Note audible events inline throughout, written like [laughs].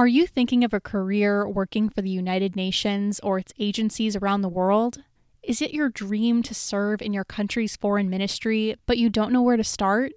Are you thinking of a career working for the United Nations or its agencies around the world? Is it your dream to serve in your country's foreign ministry, but you don't know where to start?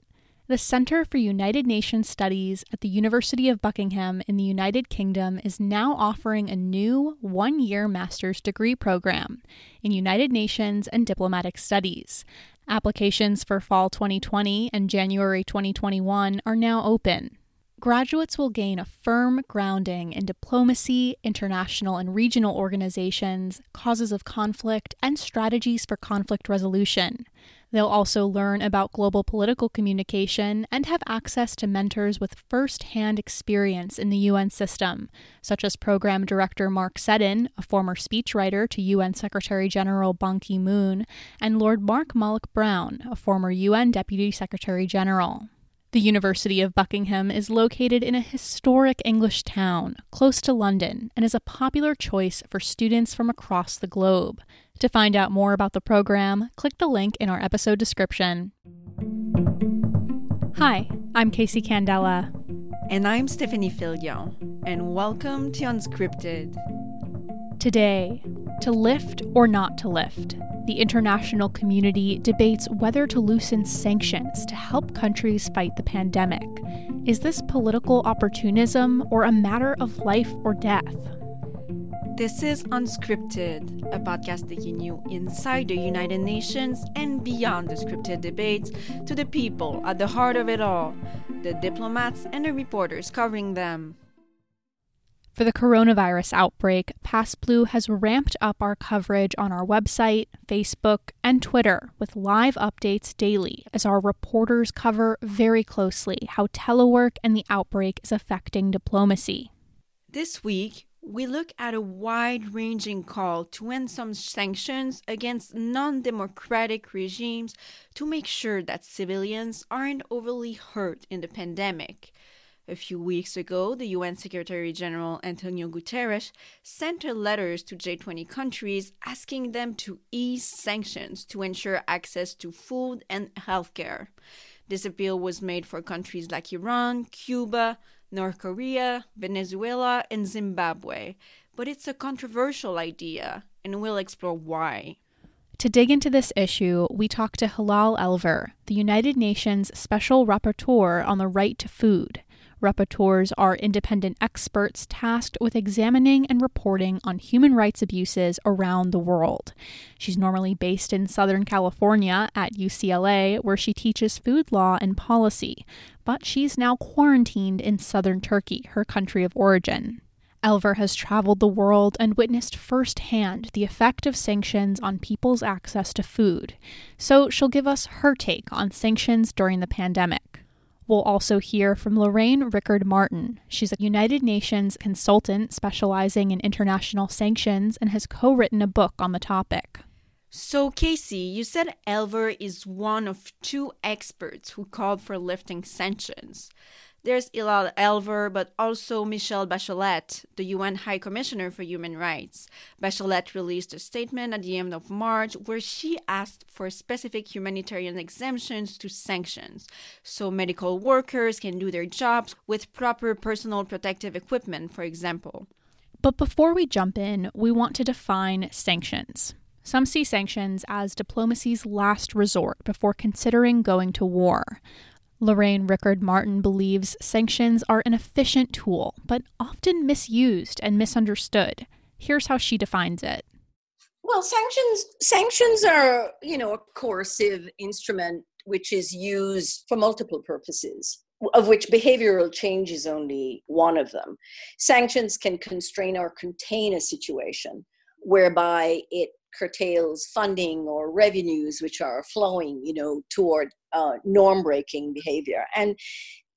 The Center for United Nations Studies at the University of Buckingham in the United Kingdom is now offering a new one year master's degree program in United Nations and Diplomatic Studies. Applications for fall 2020 and January 2021 are now open. Graduates will gain a firm grounding in diplomacy, international and regional organizations, causes of conflict, and strategies for conflict resolution. They'll also learn about global political communication and have access to mentors with first hand experience in the UN system, such as Program Director Mark Seddon, a former speechwriter to UN Secretary General Ban Ki moon, and Lord Mark Malloch Brown, a former UN Deputy Secretary General. The University of Buckingham is located in a historic English town close to London and is a popular choice for students from across the globe. To find out more about the program, click the link in our episode description. Hi, I'm Casey Candela. And I'm Stephanie Fillion, and welcome to Unscripted. Today, to lift or not to lift, the international community debates whether to loosen sanctions to help countries fight the pandemic. Is this political opportunism or a matter of life or death? This is Unscripted, a podcast taking you inside the United Nations and beyond the scripted debates to the people at the heart of it all, the diplomats and the reporters covering them. For the coronavirus outbreak, PassBlue has ramped up our coverage on our website, Facebook, and Twitter with live updates daily as our reporters cover very closely how telework and the outbreak is affecting diplomacy. This week, we look at a wide ranging call to end some sanctions against non democratic regimes to make sure that civilians aren't overly hurt in the pandemic. A few weeks ago, the UN Secretary General Antonio Guterres sent letters to G20 countries asking them to ease sanctions to ensure access to food and healthcare. This appeal was made for countries like Iran, Cuba, North Korea, Venezuela, and Zimbabwe. But it's a controversial idea, and we'll explore why. To dig into this issue, we talked to Hilal Elver, the United Nations Special Rapporteur on the Right to Food. Rapporteurs are independent experts tasked with examining and reporting on human rights abuses around the world. She's normally based in Southern California at UCLA, where she teaches food law and policy, but she's now quarantined in southern Turkey, her country of origin. Elver has traveled the world and witnessed firsthand the effect of sanctions on people's access to food, so she'll give us her take on sanctions during the pandemic. We'll also hear from Lorraine Rickard Martin. She's a United Nations consultant specializing in international sanctions and has co written a book on the topic. So, Casey, you said Elver is one of two experts who called for lifting sanctions. There's Hilal Elver, but also Michelle Bachelet, the UN High Commissioner for Human Rights. Bachelet released a statement at the end of March where she asked for specific humanitarian exemptions to sanctions, so medical workers can do their jobs with proper personal protective equipment, for example. But before we jump in, we want to define sanctions. Some see sanctions as diplomacy's last resort before considering going to war. Lorraine Rickard Martin believes sanctions are an efficient tool, but often misused and misunderstood. Here's how she defines it. Well, sanctions sanctions are, you know, a coercive instrument which is used for multiple purposes, of which behavioral change is only one of them. Sanctions can constrain or contain a situation whereby it curtails funding or revenues which are flowing, you know, toward uh, norm breaking behavior. And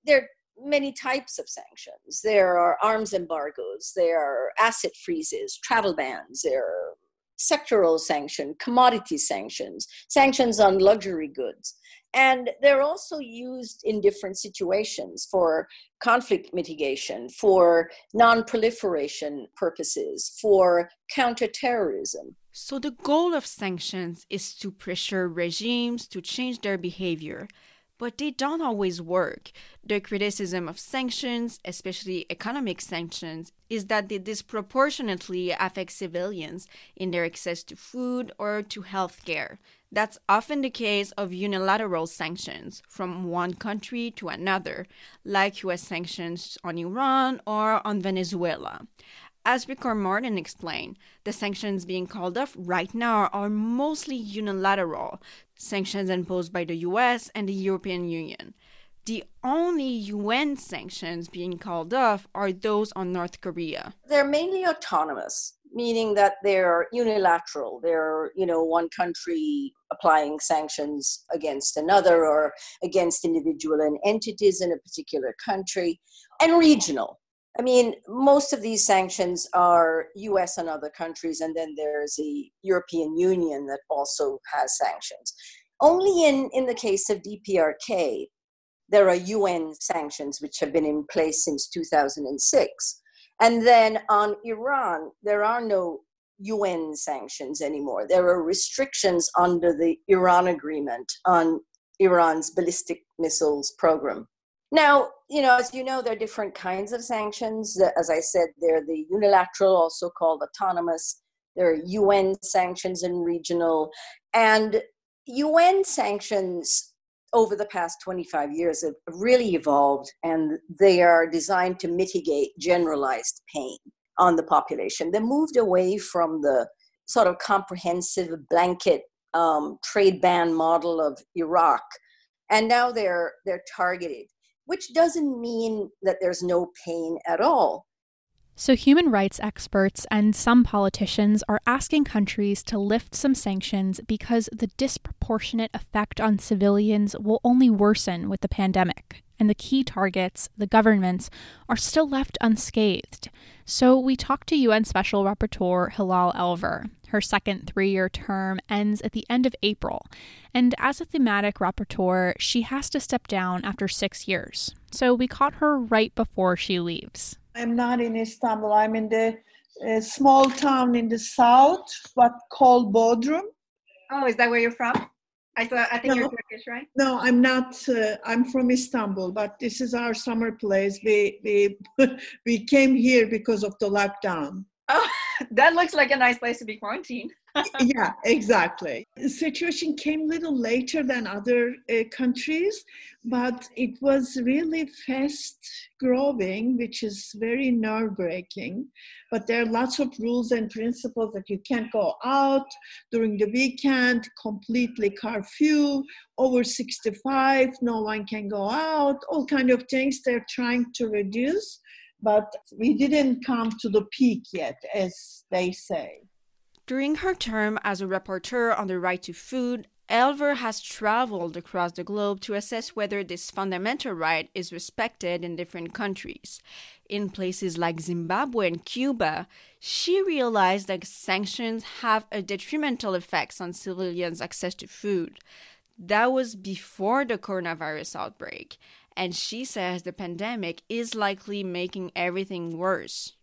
there are many types of sanctions. There are arms embargoes, there are asset freezes, travel bans, there are sectoral sanction, commodity sanctions, sanctions on luxury goods. And they're also used in different situations for conflict mitigation, for non proliferation purposes, for counterterrorism. So, the goal of sanctions is to pressure regimes to change their behavior. but they don't always work. The criticism of sanctions, especially economic sanctions, is that they disproportionately affect civilians in their access to food or to health care. That's often the case of unilateral sanctions from one country to another, like US sanctions on Iran or on Venezuela. As Rickard Martin explained, the sanctions being called off right now are mostly unilateral, sanctions imposed by the US and the European Union. The only UN sanctions being called off are those on North Korea. They're mainly autonomous, meaning that they're unilateral. They're, you know, one country applying sanctions against another or against individual and entities in a particular country, and regional. I mean, most of these sanctions are US and other countries, and then there's the European Union that also has sanctions. Only in, in the case of DPRK, there are UN sanctions which have been in place since 2006. And then on Iran, there are no UN sanctions anymore. There are restrictions under the Iran agreement on Iran's ballistic missiles program. Now, you know, as you know, there are different kinds of sanctions. As I said, they're the unilateral, also called autonomous. There are UN sanctions and regional. And UN sanctions over the past 25 years have really evolved and they are designed to mitigate generalized pain on the population. They moved away from the sort of comprehensive blanket um, trade ban model of Iraq, and now they're they're targeted which doesn't mean that there's no pain at all. So, human rights experts and some politicians are asking countries to lift some sanctions because the disproportionate effect on civilians will only worsen with the pandemic. And the key targets, the governments, are still left unscathed. So, we talked to UN Special Rapporteur Hilal Elver, her second three year term ends at the end of April, and as a thematic rapporteur, she has to step down after six years. So we caught her right before she leaves. I'm not in Istanbul, I'm in the uh, small town in the south, but called Bodrum. Oh, is that where you're from? I thought I think no, you're Turkish, right? No, I'm not. Uh, I'm from Istanbul, but this is our summer place. We we [laughs] we came here because of the lockdown. Oh, [laughs] that looks like a nice place to be quarantined. [laughs] yeah, exactly. The situation came a little later than other uh, countries, but it was really fast growing, which is very nerve breaking. But there are lots of rules and principles that you can't go out during the weekend, completely curfew, over 65, no one can go out, all kind of things they're trying to reduce but we didn't come to the peak yet, as they say. During her term as a rapporteur on the right to food, Elver has traveled across the globe to assess whether this fundamental right is respected in different countries. In places like Zimbabwe and Cuba, she realized that sanctions have a detrimental effects on civilians' access to food. That was before the coronavirus outbreak, and she says the pandemic is likely making everything worse.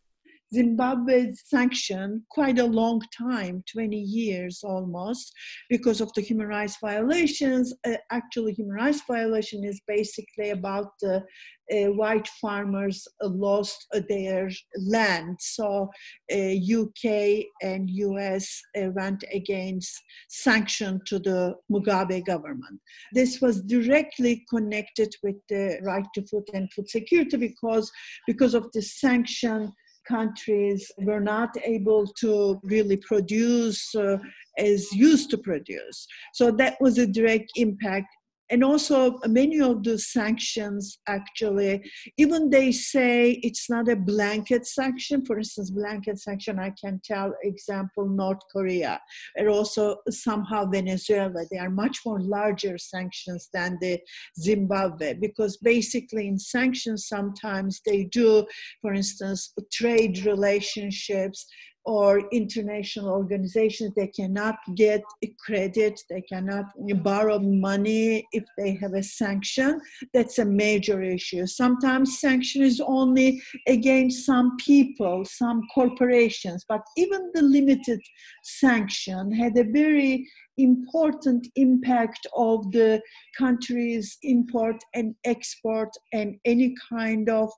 Zimbabwe sanctioned quite a long time, 20 years almost, because of the human rights violations. Uh, actually, human rights violation is basically about the uh, white farmers lost their land. So UK uh, and US uh, went against sanction to the Mugabe government. This was directly connected with the right to food and food security because because of the sanction countries were not able to really produce uh, as used to produce. So that was a direct impact and also many of the sanctions actually even they say it's not a blanket sanction. For instance blanket sanction i can tell example north korea and also somehow venezuela. They are much more larger sanctions than the zimbabwe because basically in sanctions sometimes they do for instance trade relationships or international organizations they cannot get credit they cannot borrow money if they have a sanction. That's a major issue. Sometimes sanction is only against some people some corporations but even the limited sanction had a very important impact of the country's import and export and any kind of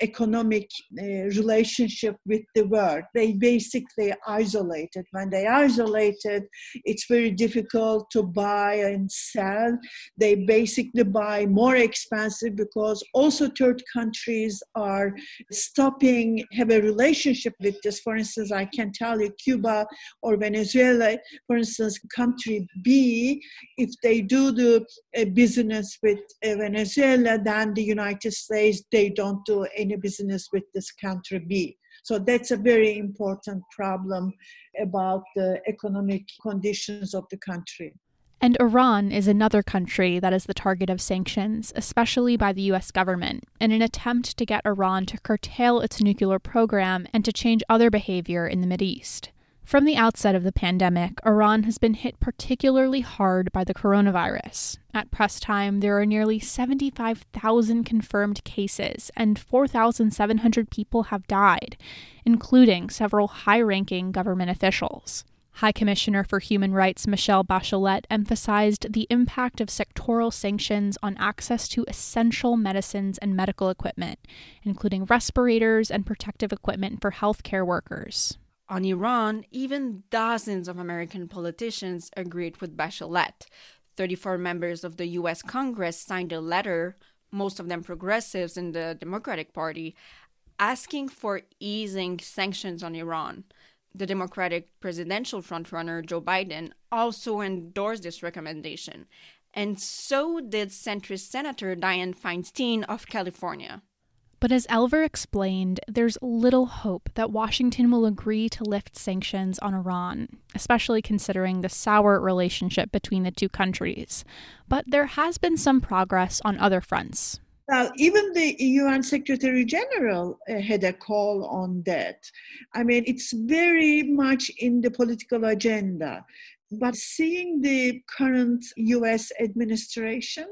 economic uh, relationship with the world. They basically isolated. When they isolated, it's very difficult to buy and sell. They basically buy more expensive because also third countries are stopping have a relationship with this. For instance, I can tell you Cuba or Venezuela, for instance, come country B, if they do the uh, business with uh, Venezuela, then the United States, they don't do any business with this country B. So that's a very important problem about the economic conditions of the country. And Iran is another country that is the target of sanctions, especially by the US government, in an attempt to get Iran to curtail its nuclear program and to change other behavior in the Mideast. From the outset of the pandemic, Iran has been hit particularly hard by the coronavirus. At press time, there are nearly 75,000 confirmed cases, and 4,700 people have died, including several high ranking government officials. High Commissioner for Human Rights Michelle Bachelet emphasized the impact of sectoral sanctions on access to essential medicines and medical equipment, including respirators and protective equipment for healthcare workers. On Iran, even dozens of American politicians agreed with Bachelet. 34 members of the US Congress signed a letter, most of them progressives in the Democratic Party, asking for easing sanctions on Iran. The Democratic presidential frontrunner Joe Biden also endorsed this recommendation, and so did centrist Senator Dianne Feinstein of California. But as Elver explained, there's little hope that Washington will agree to lift sanctions on Iran, especially considering the sour relationship between the two countries. But there has been some progress on other fronts. Well, even the UN Secretary General uh, had a call on that. I mean, it's very much in the political agenda. But seeing the current US administration,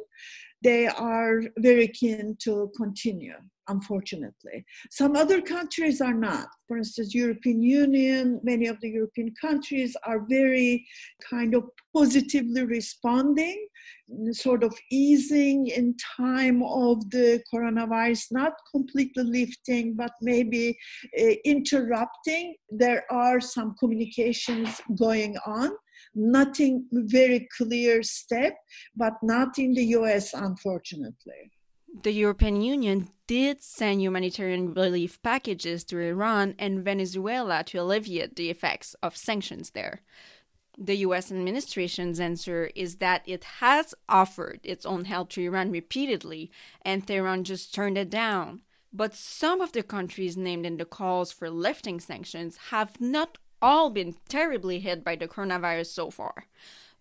they are very keen to continue unfortunately. Some other countries are not. For instance, European Union, many of the European countries are very kind of positively responding, sort of easing in time of the coronavirus, not completely lifting, but maybe uh, interrupting. There are some communications going on nothing very clear step, but not in the US, unfortunately the European Union did send humanitarian relief packages to Iran and Venezuela to alleviate the effects of sanctions there. The US administration's answer is that it has offered its own help to Iran repeatedly, and Tehran just turned it down. But some of the countries named in the calls for lifting sanctions have not all been terribly hit by the coronavirus so far.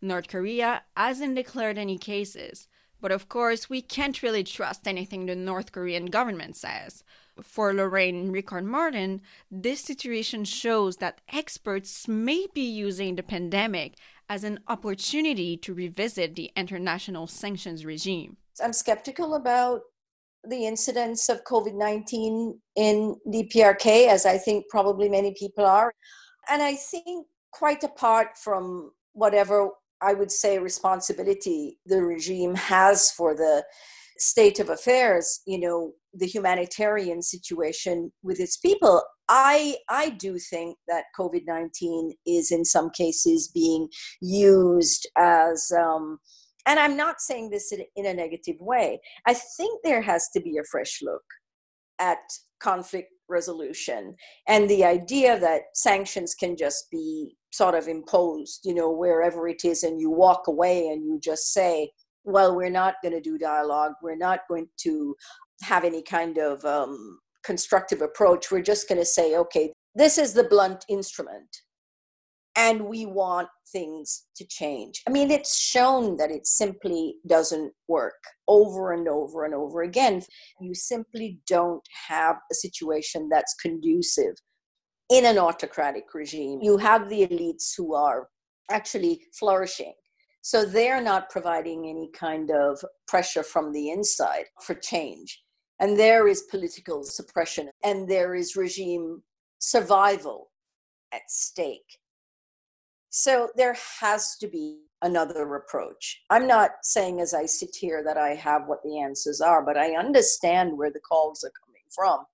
North Korea hasn't declared any cases, but of course, we can't really trust anything the North Korean government says. For Lorraine Rickard Martin, this situation shows that experts may be using the pandemic as an opportunity to revisit the international sanctions regime. I'm skeptical about the incidence of COVID 19 in DPRK, as I think probably many people are. And I think, quite apart from whatever I would say, responsibility the regime has for the state of affairs, you know, the humanitarian situation with its people. I I do think that COVID nineteen is in some cases being used as, um, and I'm not saying this in, in a negative way. I think there has to be a fresh look at conflict resolution. And the idea that sanctions can just be sort of imposed you know wherever it is and you walk away and you just say well we're not going to do dialogue. We're not going to have any kind of um, constructive approach. We're just going to say okay this is the blunt instrument and we want things to change. I mean, it's shown that it simply doesn't work over and over and over again. You simply don't have a situation that's conducive in an autocratic regime, you have the elites who are actually flourishing. So they're not providing any kind of pressure from the inside for change. And there is political suppression and there is regime survival at stake. So there has to be another approach. I'm not saying as I sit here that I have what the answers are, but I understand where the calls are coming from.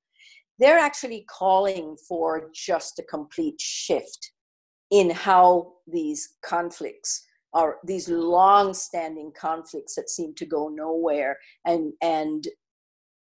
They're actually calling for just a complete shift in how these conflicts are these long-standing conflicts that seem to go nowhere and and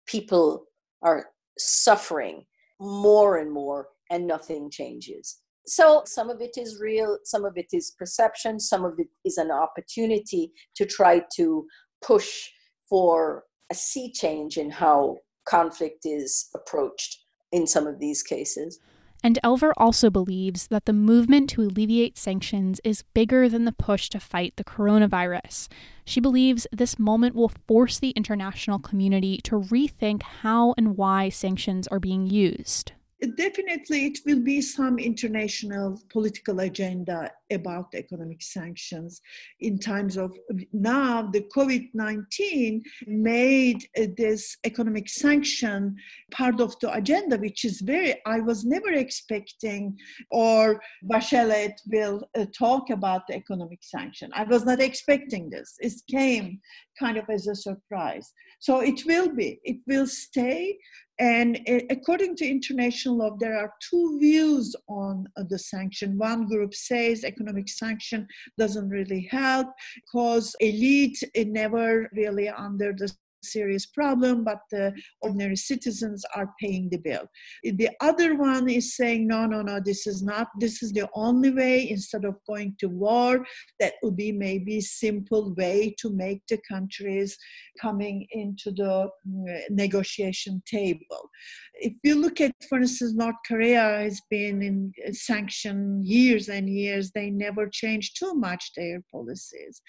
people are suffering more and more and nothing changes so some of it is real, some of it is perception, some of it is an opportunity to try to push for a sea change in how conflict is approached in some of these cases. And Elver also believes that the movement to alleviate sanctions is bigger than the push to fight the coronavirus. She believes this moment will force the international community to rethink how and why sanctions are being used definitely it will be some international political agenda about economic sanctions in times of now the covid-19 made uh, this economic sanction part of the agenda which is very i was never expecting or bachelet will uh, talk about the economic sanction. I was not expecting this. It came kind of as a surprise. So it will be it will stay. And uh, according to international law, there are two views on uh, the sanction. One group says economic sanction doesn't really help because elite never really under the serious problem, but the ordinary citizens are paying the bill. The other one is saying, no, no, no, this is not, this is the only way instead of going to war, that would be maybe simple way to make the countries coming into the mm, negotiation table. If you look at, for instance, North Korea has been in sanction years and years, they never changed too much their policies.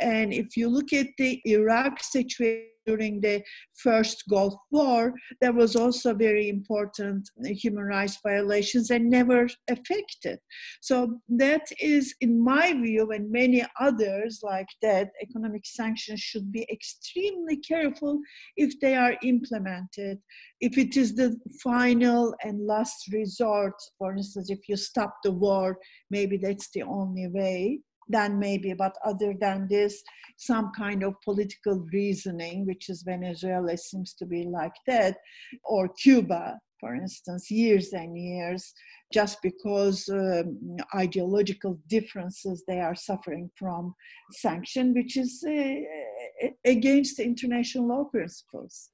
And if you look at the Iraq situation, during the first Gulf War, there was also very important human rights violations and never affected. So that is, in my view, and many others like that, economic sanctions should be extremely careful if they are implemented. If it is the final and last resort, for instance, if you stop the war, maybe that's the only way then maybe, but other than this, some kind of political reasoning, which is Venezuela seems to be like that, or Cuba, for instance, years and years, just because um, ideological differences they are suffering from sanction, which is uh, against international law principles.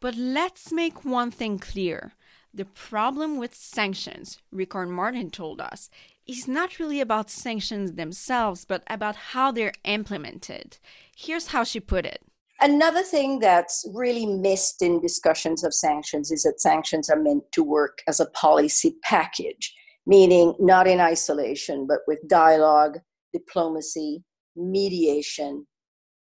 But let's make one thing clear. The problem with sanctions, Rickard Martin told us, is not really about sanctions themselves, but about how they're implemented. Here's how she put it. Another thing that's really missed in discussions of sanctions is that sanctions are meant to work as a policy package, meaning not in isolation, but with dialogue, diplomacy, mediation,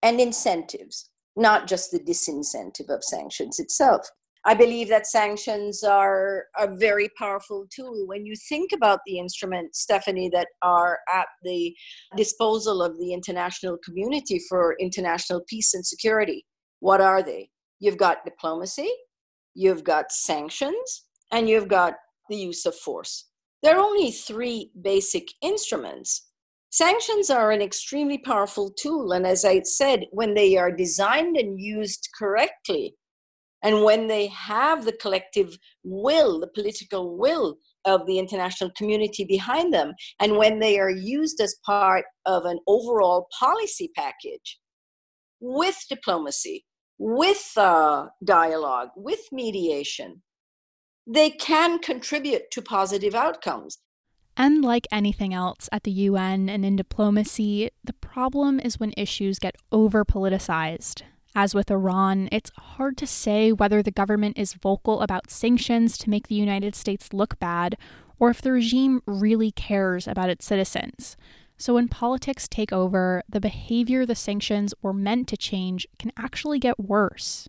and incentives, not just the disincentive of sanctions itself. I believe that sanctions are a very powerful tool. When you think about the instruments, Stephanie, that are at the disposal of the international community for international peace and security, what are they? You've got diplomacy, you've got sanctions, and you've got the use of force. There are only three basic instruments. Sanctions are an extremely powerful tool, and as I said, when they are designed and used correctly, and when they have the collective will, the political will of the international community behind them, and when they are used as part of an overall policy package with diplomacy, with uh, dialogue, with mediation, they can contribute to positive outcomes. And like anything else at the UN and in diplomacy, the problem is when issues get over politicized. As with Iran, it's hard to say whether the government is vocal about sanctions to make the United States look bad or if the regime really cares about its citizens. So, when politics take over, the behavior the sanctions were meant to change can actually get worse.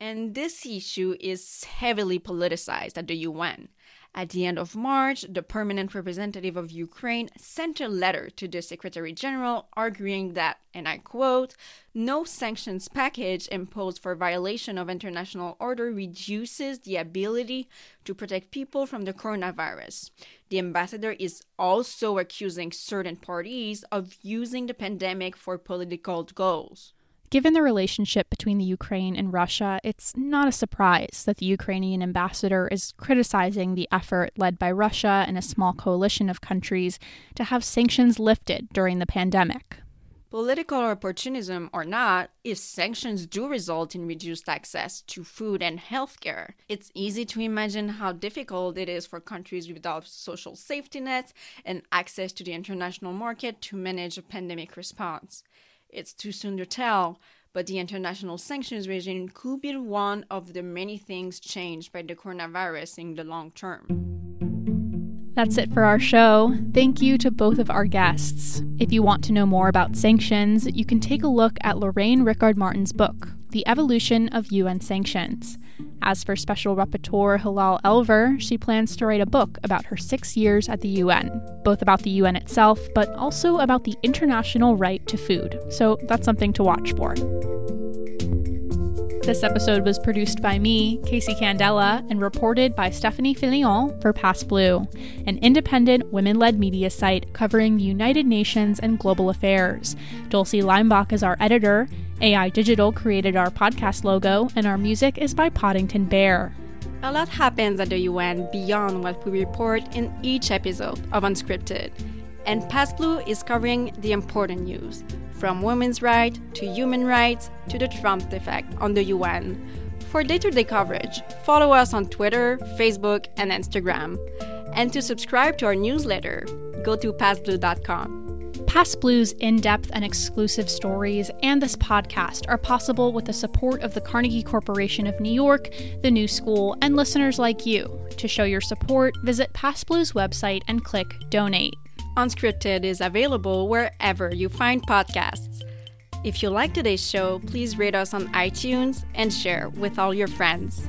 and this issue is heavily politicized at the UN. At the end of March, the permanent representative of Ukraine sent a letter to the Secretary General arguing that, and I quote, no sanctions package imposed for violation of international order reduces the ability to protect people from the coronavirus. The ambassador is also accusing certain parties of using the pandemic for political goals. Given the relationship between the Ukraine and Russia, it's not a surprise that the Ukrainian ambassador is criticizing the effort led by Russia and a small coalition of countries to have sanctions lifted during the pandemic. Political opportunism or not, if sanctions do result in reduced access to food and healthcare, it's easy to imagine how difficult it is for countries without social safety nets and access to the international market to manage a pandemic response. It's too soon to tell, but the international sanctions regime could be one of the many things changed by the coronavirus in the long term. That's it for our show. Thank you to both of our guests. If you want to know more about sanctions, you can take a look at Lorraine Rickard Martin's book, The Evolution of UN Sanctions. As for Special Rapporteur Hilal Elver, she plans to write a book about her six years at the UN, both about the UN itself, but also about the international right to food. So that's something to watch for. This episode was produced by me, Casey Candela, and reported by Stephanie Fillion for PassBlue, an independent women led media site covering the United Nations and global affairs. Dulcie Leimbach is our editor. AI Digital created our podcast logo, and our music is by Poddington Bear. A lot happens at the UN beyond what we report in each episode of Unscripted, and PassBlue is covering the important news from women's rights to human rights to the Trump effect on the UN. For day to day coverage, follow us on Twitter, Facebook, and Instagram. And to subscribe to our newsletter, go to passblue.com. PassBlue's in depth and exclusive stories and this podcast are possible with the support of the Carnegie Corporation of New York, the New School, and listeners like you. To show your support, visit PassBlue's website and click Donate. Unscripted is available wherever you find podcasts. If you like today's show, please rate us on iTunes and share with all your friends.